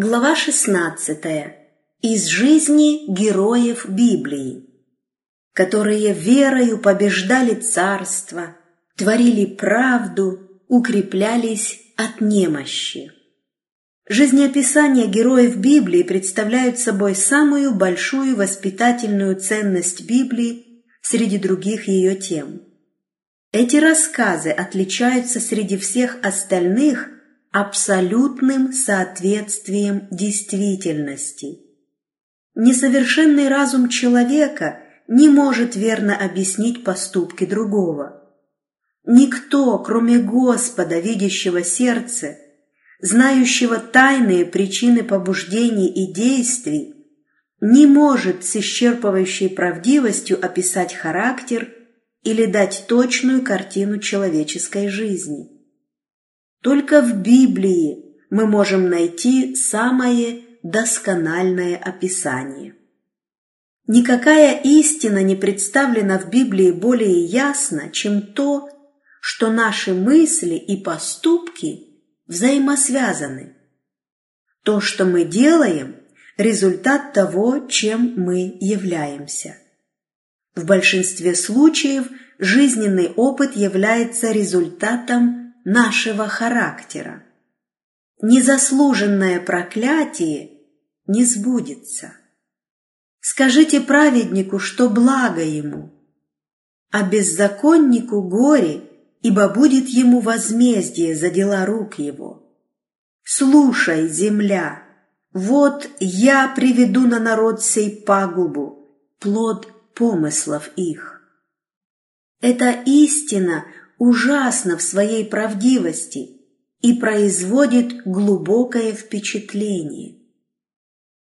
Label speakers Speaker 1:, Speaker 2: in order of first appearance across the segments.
Speaker 1: Глава 16. Из жизни героев Библии, которые верою побеждали царство, творили правду, укреплялись от немощи. Жизнеописания героев Библии представляют собой самую большую воспитательную ценность Библии среди других ее тем. Эти рассказы отличаются среди всех остальных абсолютным соответствием действительности. Несовершенный разум человека не может верно объяснить поступки другого. Никто, кроме Господа, видящего сердце, знающего тайные причины побуждений и действий, не может с исчерпывающей правдивостью описать характер или дать точную картину человеческой жизни. Только в Библии мы можем найти самое доскональное описание. Никакая истина не представлена в Библии более ясно, чем то, что наши мысли и поступки взаимосвязаны. То, что мы делаем, результат того, чем мы являемся. В большинстве случаев жизненный опыт является результатом нашего характера. Незаслуженное проклятие не сбудется. Скажите праведнику, что благо ему, а беззаконнику горе, ибо будет ему возмездие за дела рук его. Слушай, земля, вот я приведу на народ сей пагубу, плод помыслов их. Эта истина ужасна в своей правдивости и производит глубокое впечатление.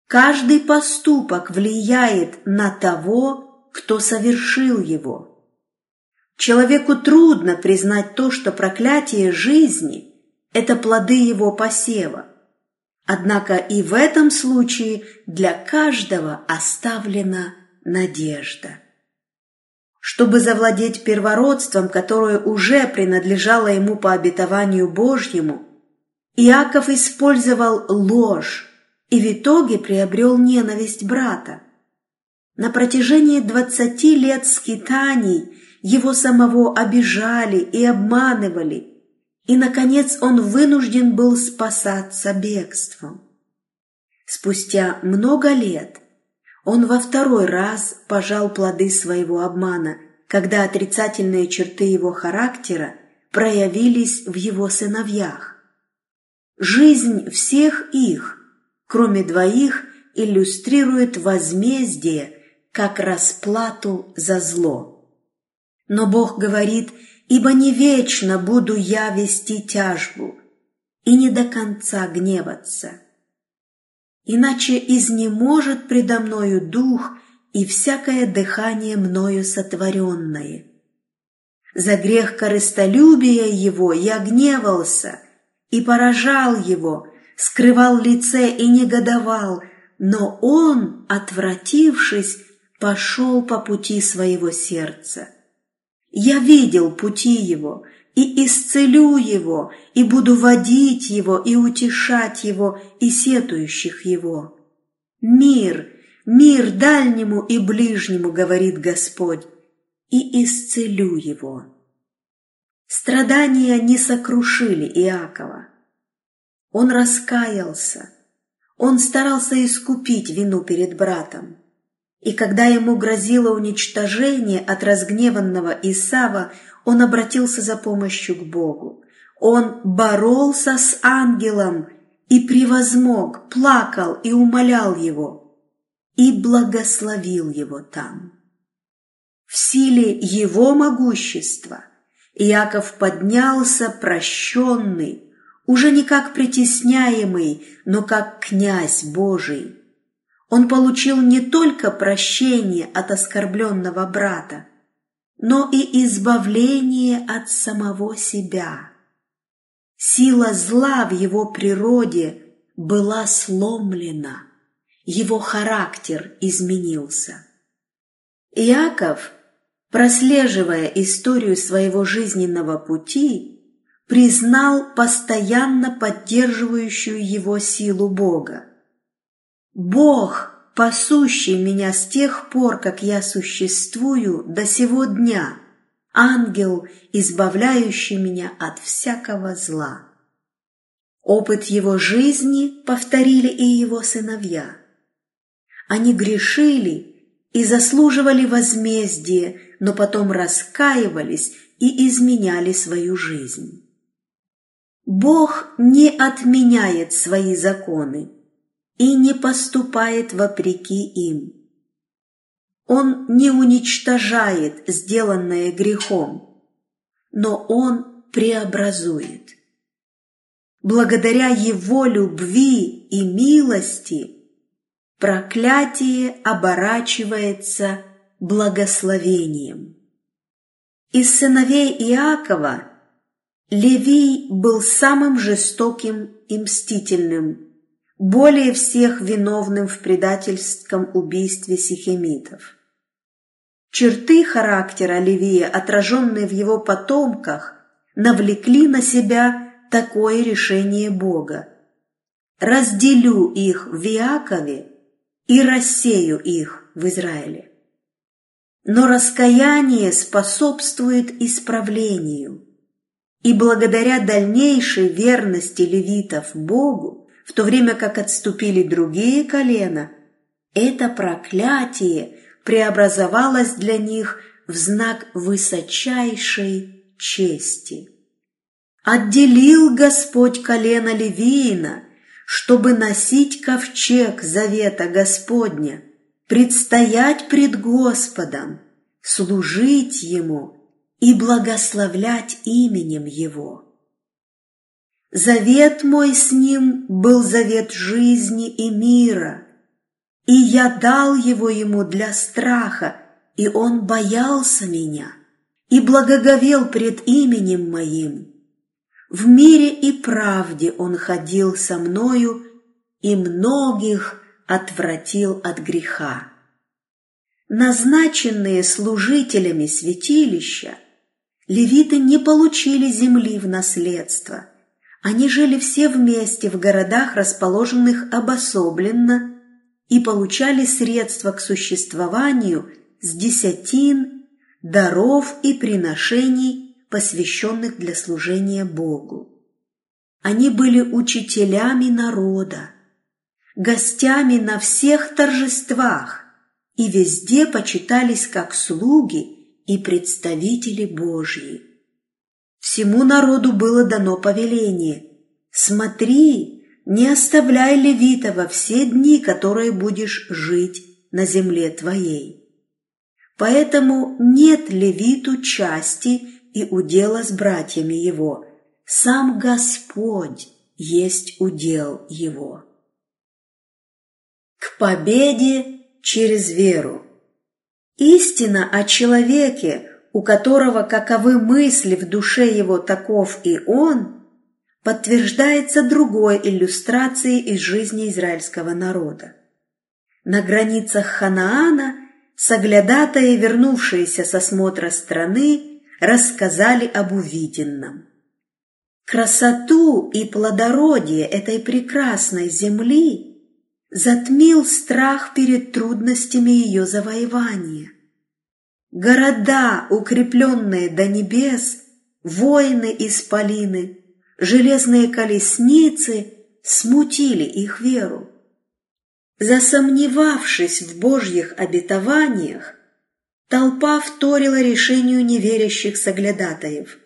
Speaker 1: Каждый поступок влияет на того, кто совершил его. Человеку трудно признать то, что проклятие жизни – это плоды его посева. Однако и в этом случае для каждого оставлена надежда. Чтобы завладеть первородством, которое уже принадлежало ему по обетованию Божьему, Иаков использовал ложь и в итоге приобрел ненависть брата. На протяжении двадцати лет скитаний его самого обижали и обманывали, и, наконец, он вынужден был спасаться бегством. Спустя много лет он во второй раз пожал плоды своего обмана, когда отрицательные черты его характера проявились в его сыновьях. Жизнь всех их, кроме двоих, иллюстрирует возмездие как расплату за зло. Но Бог говорит, «Ибо не вечно буду я вести тяжбу, и не до конца гневаться» иначе изнеможет предо мною дух и всякое дыхание мною сотворенное. За грех корыстолюбия его я гневался и поражал его, скрывал лице и негодовал, но он, отвратившись, пошел по пути своего сердца. Я видел пути его, и исцелю его, и буду водить его, и утешать его, и сетующих его. Мир, мир дальнему и ближнему, говорит Господь, и исцелю его. Страдания не сокрушили Иакова. Он раскаялся, он старался искупить вину перед братом. И когда ему грозило уничтожение от разгневанного Исава, он обратился за помощью к Богу. Он боролся с ангелом и превозмог, плакал и умолял его, и благословил его там. В силе его могущества Иаков поднялся прощенный, уже не как притесняемый, но как князь Божий. Он получил не только прощение от оскорбленного брата, но и избавление от самого себя. Сила зла в его природе была сломлена, его характер изменился. Иаков, прослеживая историю своего жизненного пути, признал постоянно поддерживающую его силу Бога. Бог, пасущий меня с тех пор, как я существую, до сего дня, ангел, избавляющий меня от всякого зла. Опыт его жизни повторили и его сыновья. Они грешили и заслуживали возмездие, но потом раскаивались и изменяли свою жизнь. Бог не отменяет свои законы и не поступает вопреки им. Он не уничтожает сделанное грехом, но Он преобразует. Благодаря Его любви и милости проклятие оборачивается благословением. Из сыновей Иакова Левий был самым жестоким и мстительным, более всех виновным в предательском убийстве сихемитов. Черты характера Левия, отраженные в его потомках, навлекли на себя такое решение Бога. «Разделю их в Иакове и рассею их в Израиле». Но раскаяние способствует исправлению, и благодаря дальнейшей верности левитов Богу, в то время как отступили другие колена, это проклятие преобразовалось для них в знак высочайшей чести. Отделил Господь колено Левиина, чтобы носить ковчег завета Господня – предстоять пред Господом, служить Ему и благословлять именем Его. Завет мой с Ним был завет жизни и мира, и я дал его Ему для страха, и Он боялся меня и благоговел пред именем Моим. В мире и правде Он ходил со мною, и многих отвратил от греха. Назначенные служителями святилища, левиты не получили земли в наследство. Они жили все вместе в городах, расположенных обособленно, и получали средства к существованию с десятин, даров и приношений, посвященных для служения Богу. Они были учителями народа, гостями на всех торжествах и везде почитались как слуги и представители Божьи. Всему народу было дано повеление «Смотри, не оставляй левита во все дни, которые будешь жить на земле твоей». Поэтому нет левиту части и удела с братьями его, сам Господь есть удел его к победе через веру. Истина о человеке, у которого каковы мысли в душе его таков и он, подтверждается другой иллюстрацией из жизни израильского народа. На границах Ханаана соглядатые, вернувшиеся со смотра страны, рассказали об увиденном. Красоту и плодородие этой прекрасной земли затмил страх перед трудностями ее завоевания. Города, укрепленные до небес, воины-исполины, железные колесницы смутили их веру. Засомневавшись в Божьих обетованиях, толпа вторила решению неверящих соглядатаев.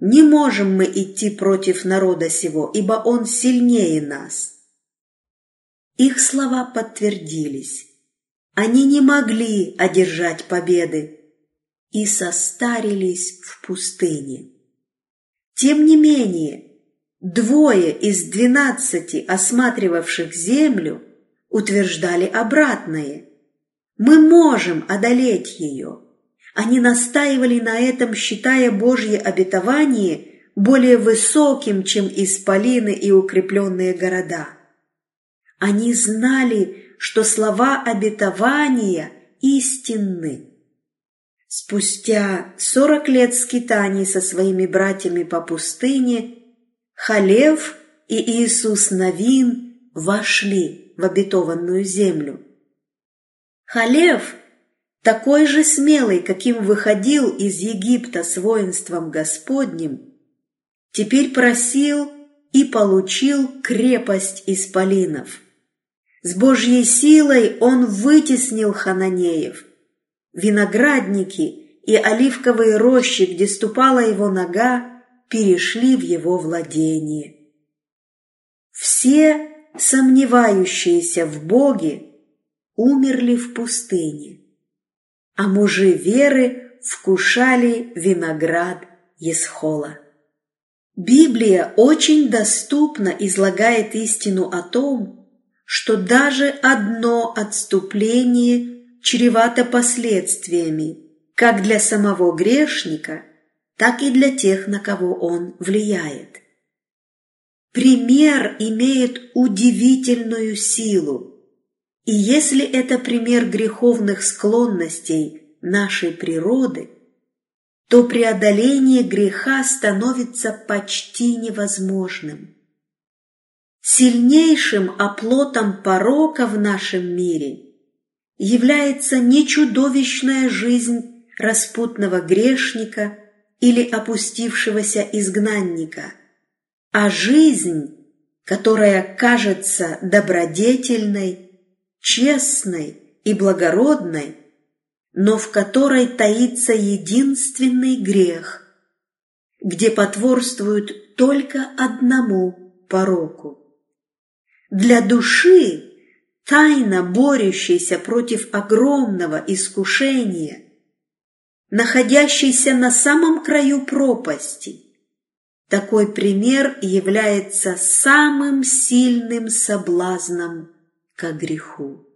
Speaker 1: «Не можем мы идти против народа сего, ибо он сильнее нас». Их слова подтвердились. Они не могли одержать победы и состарились в пустыне. Тем не менее, двое из двенадцати осматривавших землю утверждали обратное. Мы можем одолеть ее. Они настаивали на этом, считая Божье обетование более высоким, чем исполины и укрепленные города. Они знали, что слова обетования истинны. Спустя сорок лет скитаний со своими братьями по пустыне, Халев и Иисус Навин вошли в обетованную землю. Халев, такой же смелый, каким выходил из Египта с воинством Господним, теперь просил и получил крепость исполинов. С Божьей силой он вытеснил хананеев – Виноградники и оливковые рощи, где ступала его нога, перешли в его владение. Все сомневающиеся в Боге умерли в пустыне, а мужи веры вкушали виноград Есхола. Библия очень доступно излагает истину о том, что даже одно отступление чревато последствиями как для самого грешника, так и для тех, на кого он влияет. Пример имеет удивительную силу, и если это пример греховных склонностей нашей природы, то преодоление греха становится почти невозможным. Сильнейшим оплотом порока в нашем мире является не чудовищная жизнь распутного грешника или опустившегося изгнанника, а жизнь, которая кажется добродетельной, честной и благородной, но в которой таится единственный грех, где потворствуют только одному пороку. Для души тайно борющийся против огромного искушения, находящийся на самом краю пропасти. Такой пример является самым сильным соблазном к греху.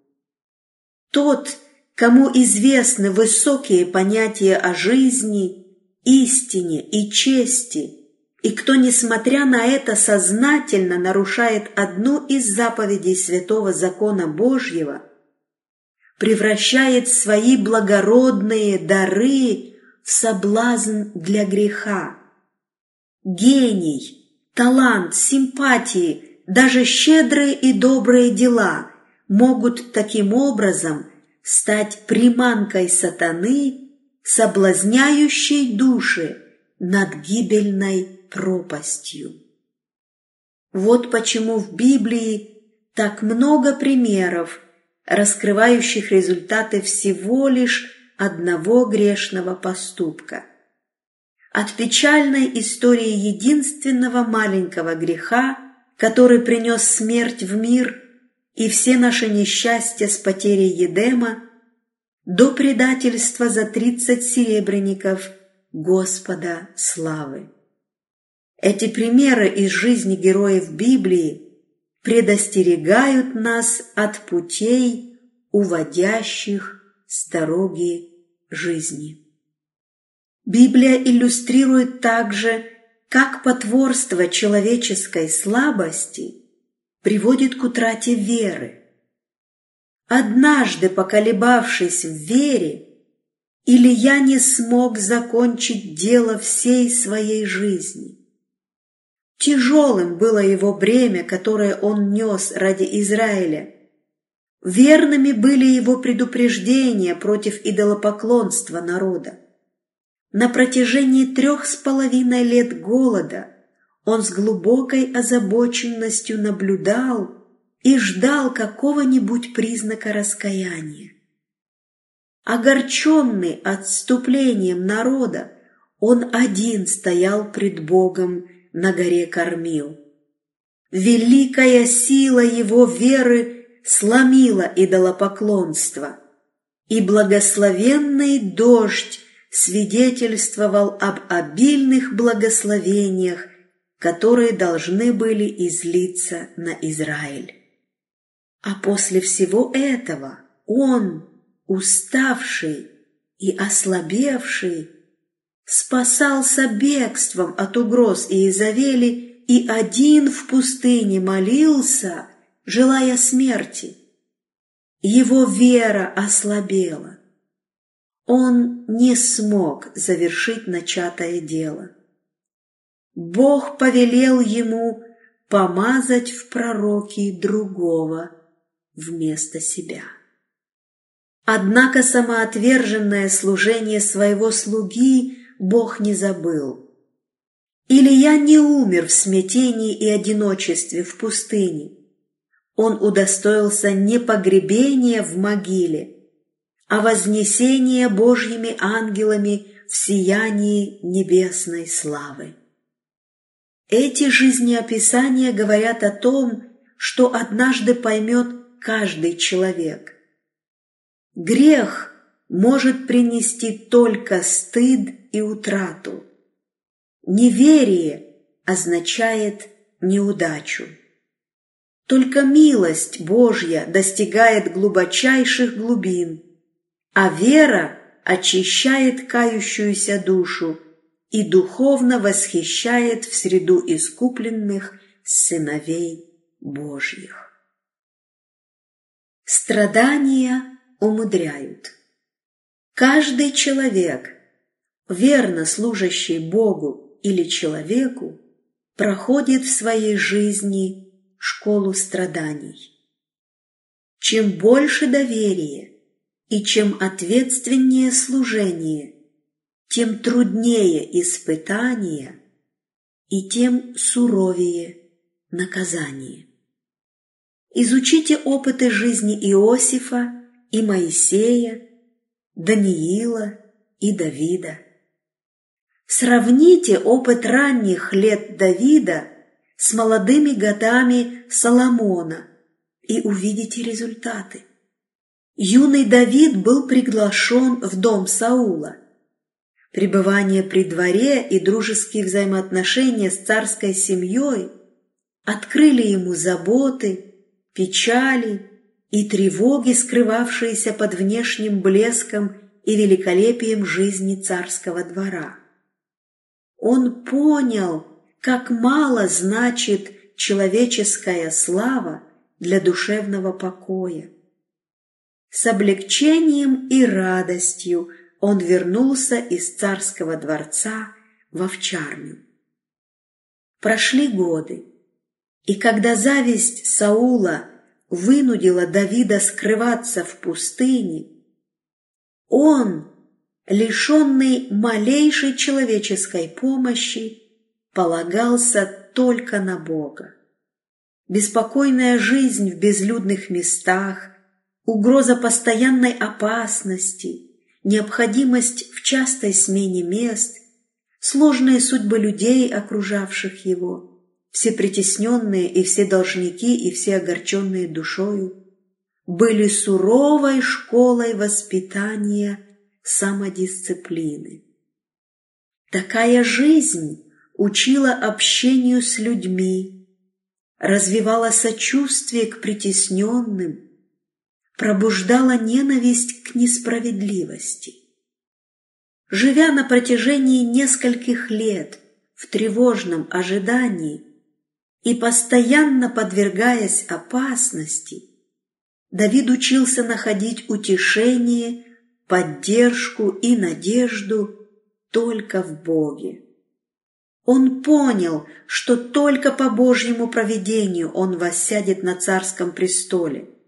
Speaker 1: Тот, кому известны высокие понятия о жизни, истине и чести – и кто, несмотря на это, сознательно нарушает одну из заповедей святого закона Божьего, превращает свои благородные дары в соблазн для греха. Гений, талант, симпатии, даже щедрые и добрые дела могут таким образом стать приманкой сатаны, соблазняющей души над гибельной пропастью. Вот почему в Библии так много примеров, раскрывающих результаты всего лишь одного грешного поступка. От печальной истории единственного маленького греха, который принес смерть в мир и все наши несчастья с потерей Едема, до предательства за тридцать серебряников Господа славы. Эти примеры из жизни героев Библии предостерегают нас от путей, уводящих с дороги жизни. Библия иллюстрирует также, как потворство человеческой слабости приводит к утрате веры. Однажды, поколебавшись в вере, или я не смог закончить дело всей своей жизни. Тяжелым было его бремя, которое он нес ради Израиля. Верными были его предупреждения против идолопоклонства народа. На протяжении трех с половиной лет голода он с глубокой озабоченностью наблюдал и ждал какого-нибудь признака раскаяния. Огорченный отступлением народа, он один стоял пред Богом на горе кормил. Великая сила его веры сломила идолопоклонство, и благословенный дождь свидетельствовал об обильных благословениях, которые должны были излиться на Израиль. А после всего этого он, уставший и ослабевший, спасался бегством от угроз Иезавели и один в пустыне молился, желая смерти. Его вера ослабела. он не смог завершить начатое дело. Бог повелел ему помазать в пророки другого вместо себя. Однако самоотверженное служение своего слуги Бог не забыл. Илья не умер в смятении и одиночестве в пустыне. Он удостоился не погребения в могиле, а вознесения Божьими ангелами в сиянии небесной славы. Эти жизнеописания говорят о том, что однажды поймет каждый человек. Грех может принести только стыд и утрату. Неверие означает неудачу. Только милость Божья достигает глубочайших глубин, а вера очищает кающуюся душу и духовно восхищает в среду искупленных сыновей Божьих. Страдания умудряют. Каждый человек, верно служащий Богу или человеку, проходит в своей жизни школу страданий. Чем больше доверия и чем ответственнее служение, тем труднее испытание и тем суровее наказание. Изучите опыты жизни Иосифа и Моисея, Даниила и Давида. Сравните опыт ранних лет Давида с молодыми годами Соломона и увидите результаты. Юный Давид был приглашен в дом Саула – Пребывание при дворе и дружеские взаимоотношения с царской семьей открыли ему заботы, печали и тревоги, скрывавшиеся под внешним блеском и великолепием жизни царского двора. Он понял, как мало значит человеческая слава для душевного покоя. С облегчением и радостью он вернулся из царского дворца в овчарню. Прошли годы, и когда зависть Саула вынудила Давида скрываться в пустыне, он, лишенный малейшей человеческой помощи, полагался только на Бога. Беспокойная жизнь в безлюдных местах, угроза постоянной опасности – необходимость в частой смене мест, сложные судьбы людей, окружавших его, все притесненные и все должники и все огорченные душою, были суровой школой воспитания самодисциплины. Такая жизнь учила общению с людьми, развивала сочувствие к притесненным, пробуждала ненависть к несправедливости. Живя на протяжении нескольких лет в тревожном ожидании и постоянно подвергаясь опасности, Давид учился находить утешение, поддержку и надежду только в Боге. Он понял, что только по Божьему провидению он воссядет на царском престоле –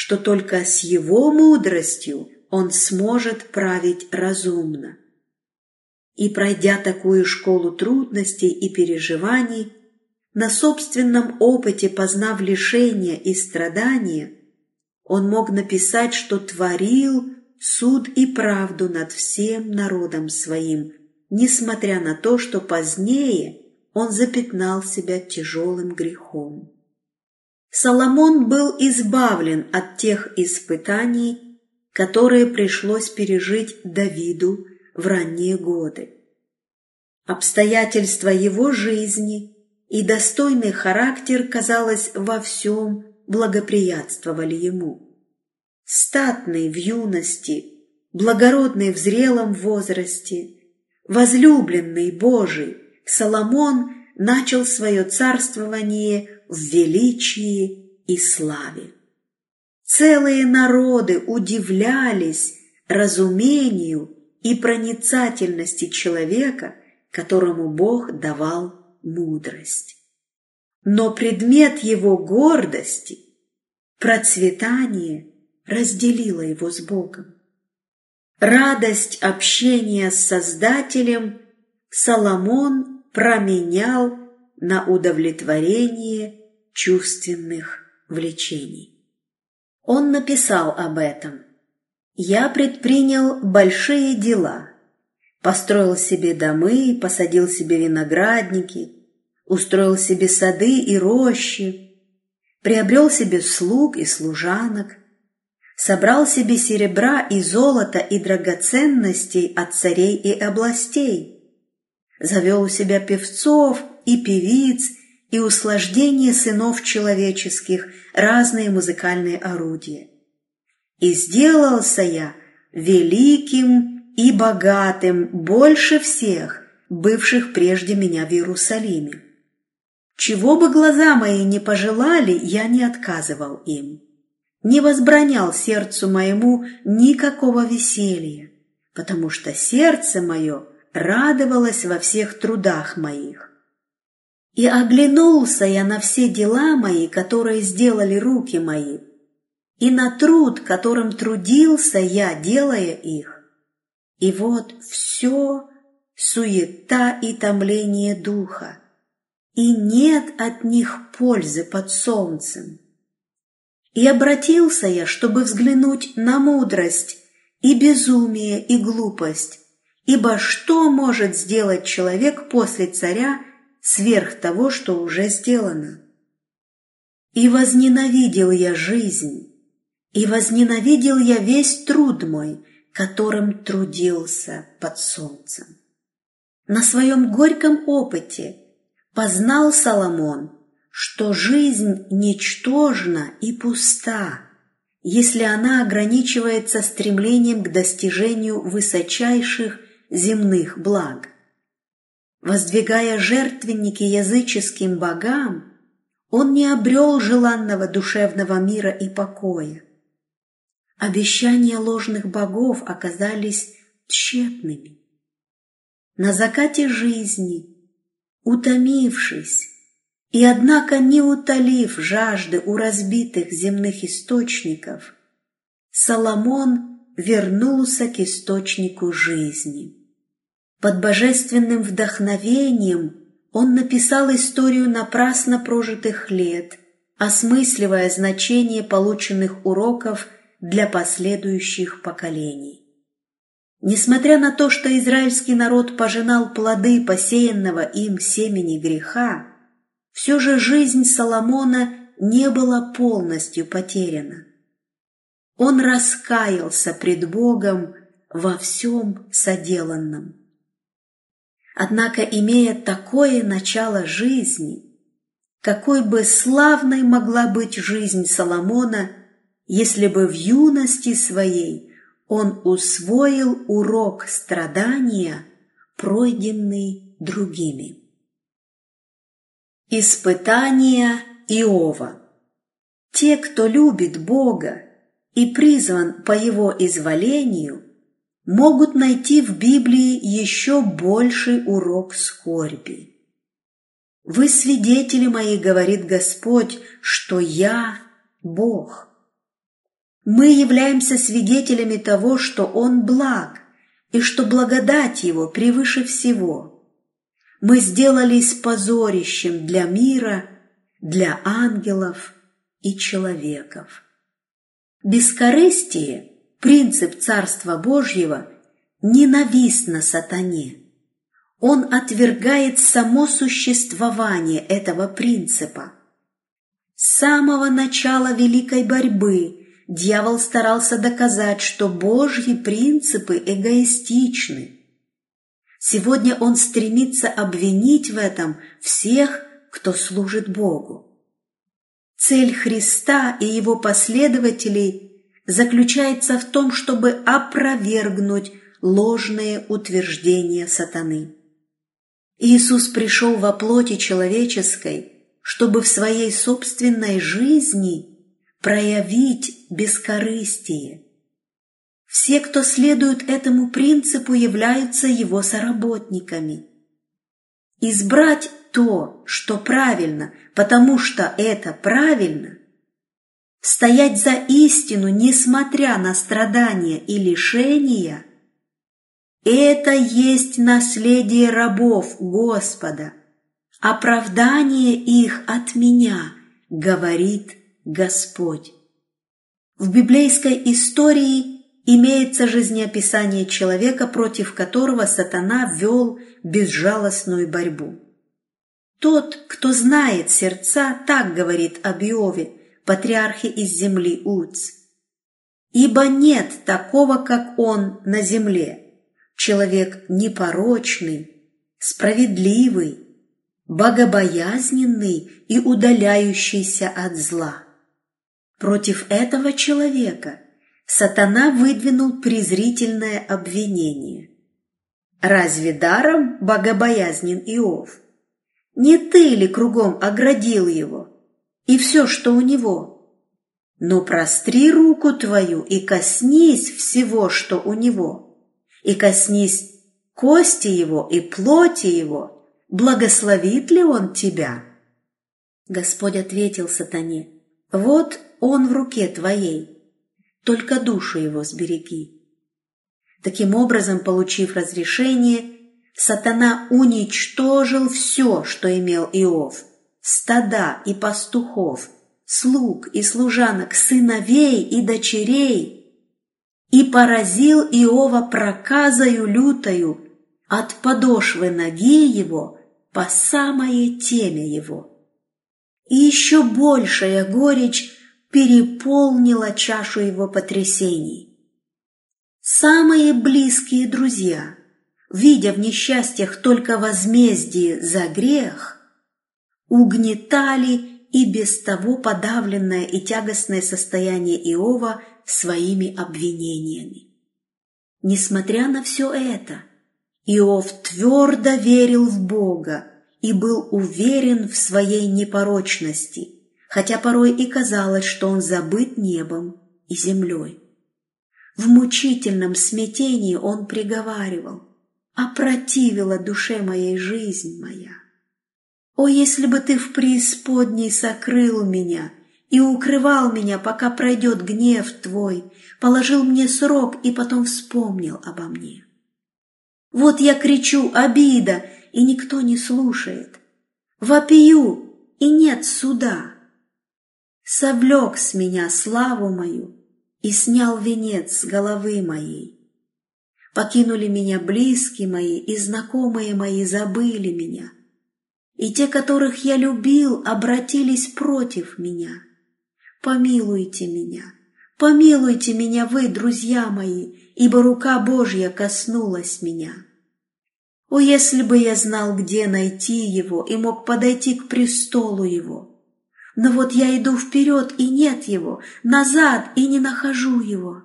Speaker 1: что только с его мудростью он сможет править разумно. И пройдя такую школу трудностей и переживаний, на собственном опыте познав лишения и страдания, он мог написать, что творил суд и правду над всем народом своим, несмотря на то, что позднее он запятнал себя тяжелым грехом. Соломон был избавлен от тех испытаний, которые пришлось пережить Давиду в ранние годы. Обстоятельства его жизни и достойный характер, казалось, во всем благоприятствовали ему. Статный в юности, благородный в зрелом возрасте, возлюбленный Божий, Соломон начал свое царствование в величии и славе. Целые народы удивлялись, разумению и проницательности человека, которому Бог давал мудрость. Но предмет его гордости, процветание, разделило его с Богом. Радость общения с Создателем Соломон променял на удовлетворение чувственных влечений. Он написал об этом. «Я предпринял большие дела, построил себе домы, посадил себе виноградники, устроил себе сады и рощи, приобрел себе слуг и служанок, собрал себе серебра и золота и драгоценностей от царей и областей, завел у себя певцов и певиц и услаждение сынов человеческих разные музыкальные орудия. И сделался я великим и богатым больше всех, бывших прежде меня в Иерусалиме. Чего бы глаза мои не пожелали, я не отказывал им не возбранял сердцу моему никакого веселья, потому что сердце мое радовалось во всех трудах моих. И оглянулся я на все дела мои, которые сделали руки мои, и на труд, которым трудился я, делая их. И вот все суета и томление духа, и нет от них пользы под солнцем. И обратился я, чтобы взглянуть на мудрость и безумие и глупость, ибо что может сделать человек после царя сверх того, что уже сделано? И возненавидел я жизнь, и возненавидел я весь труд мой, которым трудился под солнцем. На своем горьком опыте познал Соломон – что жизнь ничтожна и пуста, если она ограничивается стремлением к достижению высочайших земных благ. Воздвигая жертвенники языческим богам, он не обрел желанного душевного мира и покоя. Обещания ложных богов оказались тщетными. На закате жизни, утомившись, и однако не утолив жажды у разбитых земных источников, Соломон вернулся к источнику жизни. Под божественным вдохновением он написал историю напрасно прожитых лет, осмысливая значение полученных уроков для последующих поколений. Несмотря на то, что израильский народ пожинал плоды посеянного им семени греха, все же жизнь Соломона не была полностью потеряна. Он раскаялся пред Богом во всем соделанном. Однако, имея такое начало жизни, какой бы славной могла быть жизнь Соломона, если бы в юности своей он усвоил урок страдания, пройденный другими. Испытания Иова. Те, кто любит Бога и призван по Его изволению, могут найти в Библии еще больший урок скорби. «Вы свидетели мои, — говорит Господь, — что я Бог». Мы являемся свидетелями того, что Он благ, и что благодать Его превыше всего – мы сделались позорищем для мира, для ангелов и человеков. Бескорыстие, принцип Царства Божьего, ненавистно сатане. Он отвергает само существование этого принципа. С самого начала великой борьбы дьявол старался доказать, что Божьи принципы эгоистичны – Сегодня он стремится обвинить в этом всех, кто служит Богу. Цель Христа и его последователей заключается в том, чтобы опровергнуть ложные утверждения сатаны. Иисус пришел во плоти человеческой, чтобы в своей собственной жизни проявить бескорыстие. Все, кто следует этому принципу, являются его соработниками. Избрать то, что правильно, потому что это правильно, стоять за истину, несмотря на страдания и лишения, это есть наследие рабов Господа, оправдание их от меня, говорит Господь. В библейской истории имеется жизнеописание человека, против которого сатана вел безжалостную борьбу. Тот, кто знает сердца, так говорит об Иове, патриархе из земли Уц. «Ибо нет такого, как он на земле, человек непорочный, справедливый, богобоязненный и удаляющийся от зла». Против этого человека сатана выдвинул презрительное обвинение. Разве даром богобоязнен Иов? Не ты ли кругом оградил его? И все, что у него? Но простри руку твою и коснись всего, что у него, и коснись кости его и плоти его, благословит ли он тебя? Господь ответил сатане, вот он в руке твоей, только душу его сбереги. Таким образом, получив разрешение, сатана уничтожил все, что имел Иов, стада и пастухов, слуг и служанок, сыновей и дочерей, и поразил Иова проказою лютою от подошвы ноги его по самое темя его. И еще большая горечь переполнила чашу его потрясений. Самые близкие друзья, видя в несчастьях только возмездие за грех, угнетали и без того подавленное и тягостное состояние Иова своими обвинениями. Несмотря на все это, Иов твердо верил в Бога и был уверен в своей непорочности – хотя порой и казалось, что он забыт небом и землей. В мучительном смятении он приговаривал, «Опротивила душе моей жизнь моя! О, если бы ты в преисподней сокрыл меня и укрывал меня, пока пройдет гнев твой, положил мне срок и потом вспомнил обо мне! Вот я кричу «Обида!» и никто не слушает, вопию и нет суда!» Совлек с меня славу мою и снял венец с головы моей. Покинули меня близкие мои и знакомые мои забыли меня, и те, которых я любил, обратились против меня. Помилуйте меня, помилуйте меня вы, друзья мои, ибо рука Божья коснулась меня. О, если бы я знал, где найти его и мог подойти к престолу его! Но вот я иду вперед, и нет его, назад, и не нахожу его.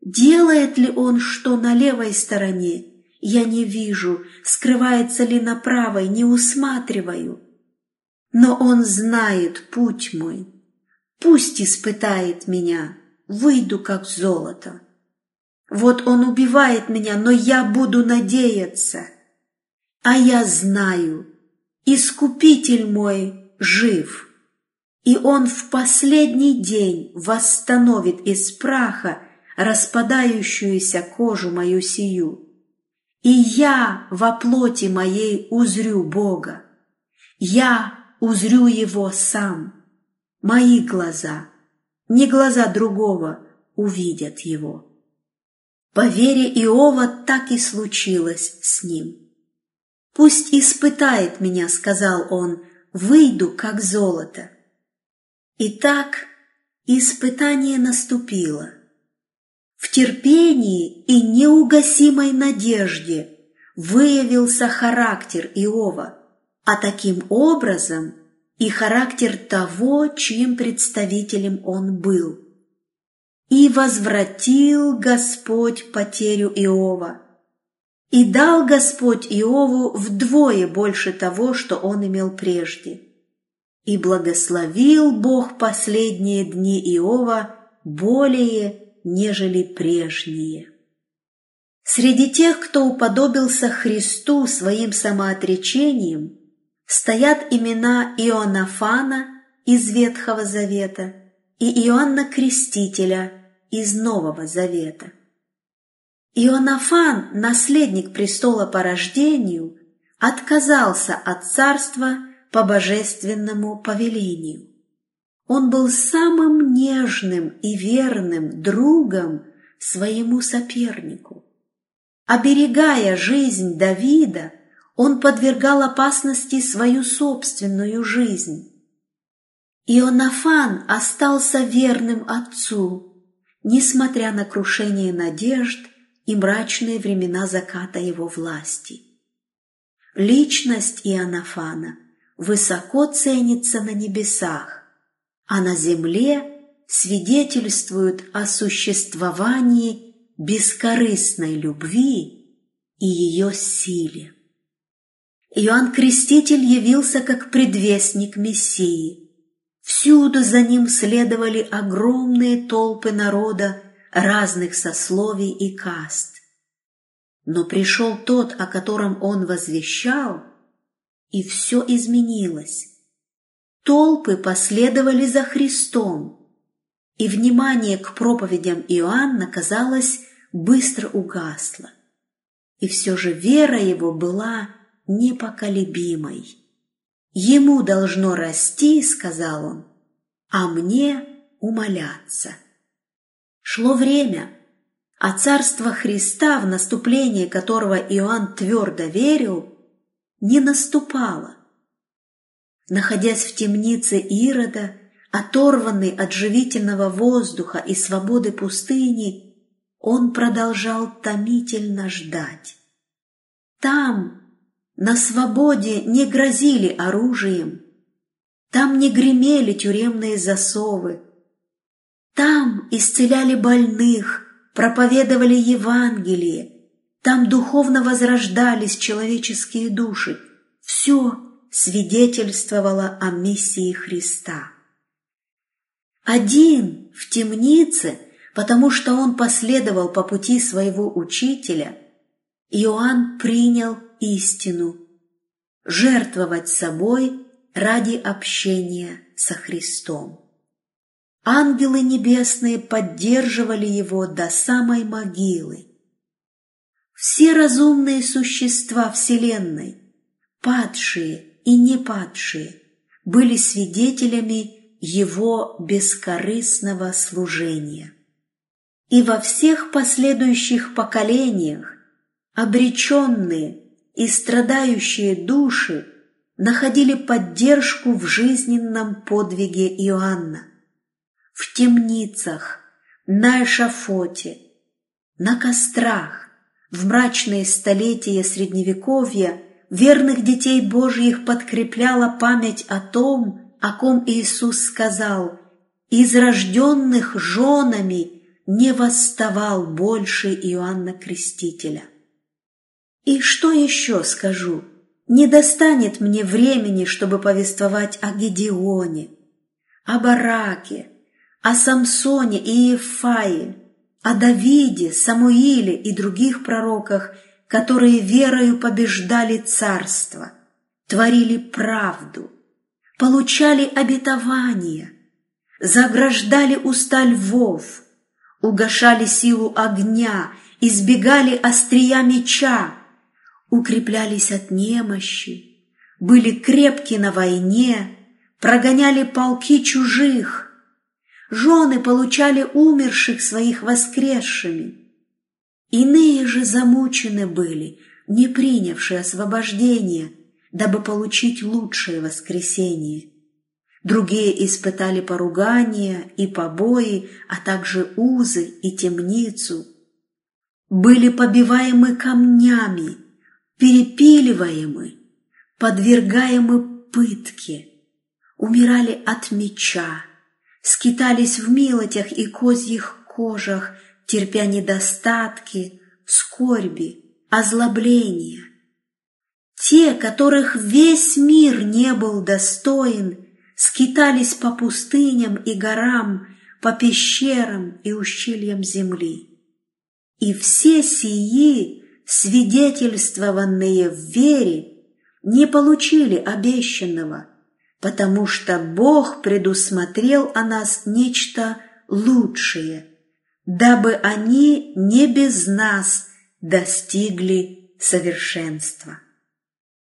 Speaker 1: Делает ли он что на левой стороне? Я не вижу, скрывается ли на правой, не усматриваю. Но он знает путь мой. Пусть испытает меня, выйду как золото. Вот он убивает меня, но я буду надеяться. А я знаю, Искупитель мой жив и Он в последний день восстановит из праха распадающуюся кожу мою сию. И я во плоти моей узрю Бога. Я узрю Его сам. Мои глаза, не глаза другого, увидят Его. По вере Иова так и случилось с ним. «Пусть испытает меня», — сказал он, — «выйду, как золото». Итак, испытание наступило. В терпении и неугасимой надежде выявился характер Иова, а таким образом и характер того, чьим представителем он был. И возвратил Господь потерю Иова, и дал Господь Иову вдвое больше того, что он имел прежде. И благословил Бог последние дни Иова более, нежели прежние. Среди тех, кто уподобился Христу своим самоотречением, стоят имена Ионафана из Ветхого Завета и Иоанна Крестителя из Нового Завета. Ионафан, наследник престола по рождению, отказался от царства по божественному повелению. Он был самым нежным и верным другом своему сопернику. Оберегая жизнь Давида, он подвергал опасности свою собственную жизнь. Ионафан остался верным отцу, несмотря на крушение надежд и мрачные времена заката его власти. Личность Ионафана высоко ценится на небесах, а на земле свидетельствует о существовании бескорыстной любви и ее силе. Иоанн Креститель явился как предвестник Мессии. Всюду за ним следовали огромные толпы народа разных сословий и каст. Но пришел тот, о котором он возвещал, и все изменилось. Толпы последовали за Христом, и внимание к проповедям Иоанна, казалось, быстро угасло. И все же вера его была непоколебимой. «Ему должно расти, — сказал он, — а мне умоляться». Шло время, а царство Христа, в наступление которого Иоанн твердо верил, не наступало. Находясь в темнице Ирода, оторванный от живительного воздуха и свободы пустыни, он продолжал томительно ждать. Там, на свободе не грозили оружием, там не гремели тюремные засовы, там исцеляли больных, проповедовали Евангелие, там духовно возрождались человеческие души. Все свидетельствовало о миссии Христа. Один в темнице, потому что он последовал по пути своего учителя, Иоанн принял истину, жертвовать собой ради общения со Христом. Ангелы небесные поддерживали его до самой могилы. Все разумные существа Вселенной, падшие и не падшие, были свидетелями его бескорыстного служения. И во всех последующих поколениях обреченные и страдающие души находили поддержку в жизненном подвиге Иоанна. В темницах, на эшафоте, на кострах, в мрачные столетия Средневековья верных детей Божьих подкрепляла память о том, о ком Иисус сказал «Из рожденных женами не восставал больше Иоанна Крестителя». И что еще скажу? Не достанет мне времени, чтобы повествовать о Гедеоне, о Бараке, о Самсоне и Ефае, о Давиде, Самуиле и других пророках, которые верою побеждали царство, творили правду, получали обетование, заграждали уста львов, угошали силу огня, избегали острия меча, укреплялись от немощи, были крепки на войне, прогоняли полки чужих, жены получали умерших своих воскресшими. Иные же замучены были, не принявшие освобождения, дабы получить лучшее воскресение. Другие испытали поругания и побои, а также узы и темницу. Были побиваемы камнями, перепиливаемы, подвергаемы пытке, умирали от меча, скитались в милотях и козьих кожах, терпя недостатки, скорби, озлобления. Те, которых весь мир не был достоин, скитались по пустыням и горам, по пещерам и ущельям земли. И все сии, свидетельствованные в вере, не получили обещанного, потому что Бог предусмотрел о нас нечто лучшее, дабы они не без нас достигли совершенства.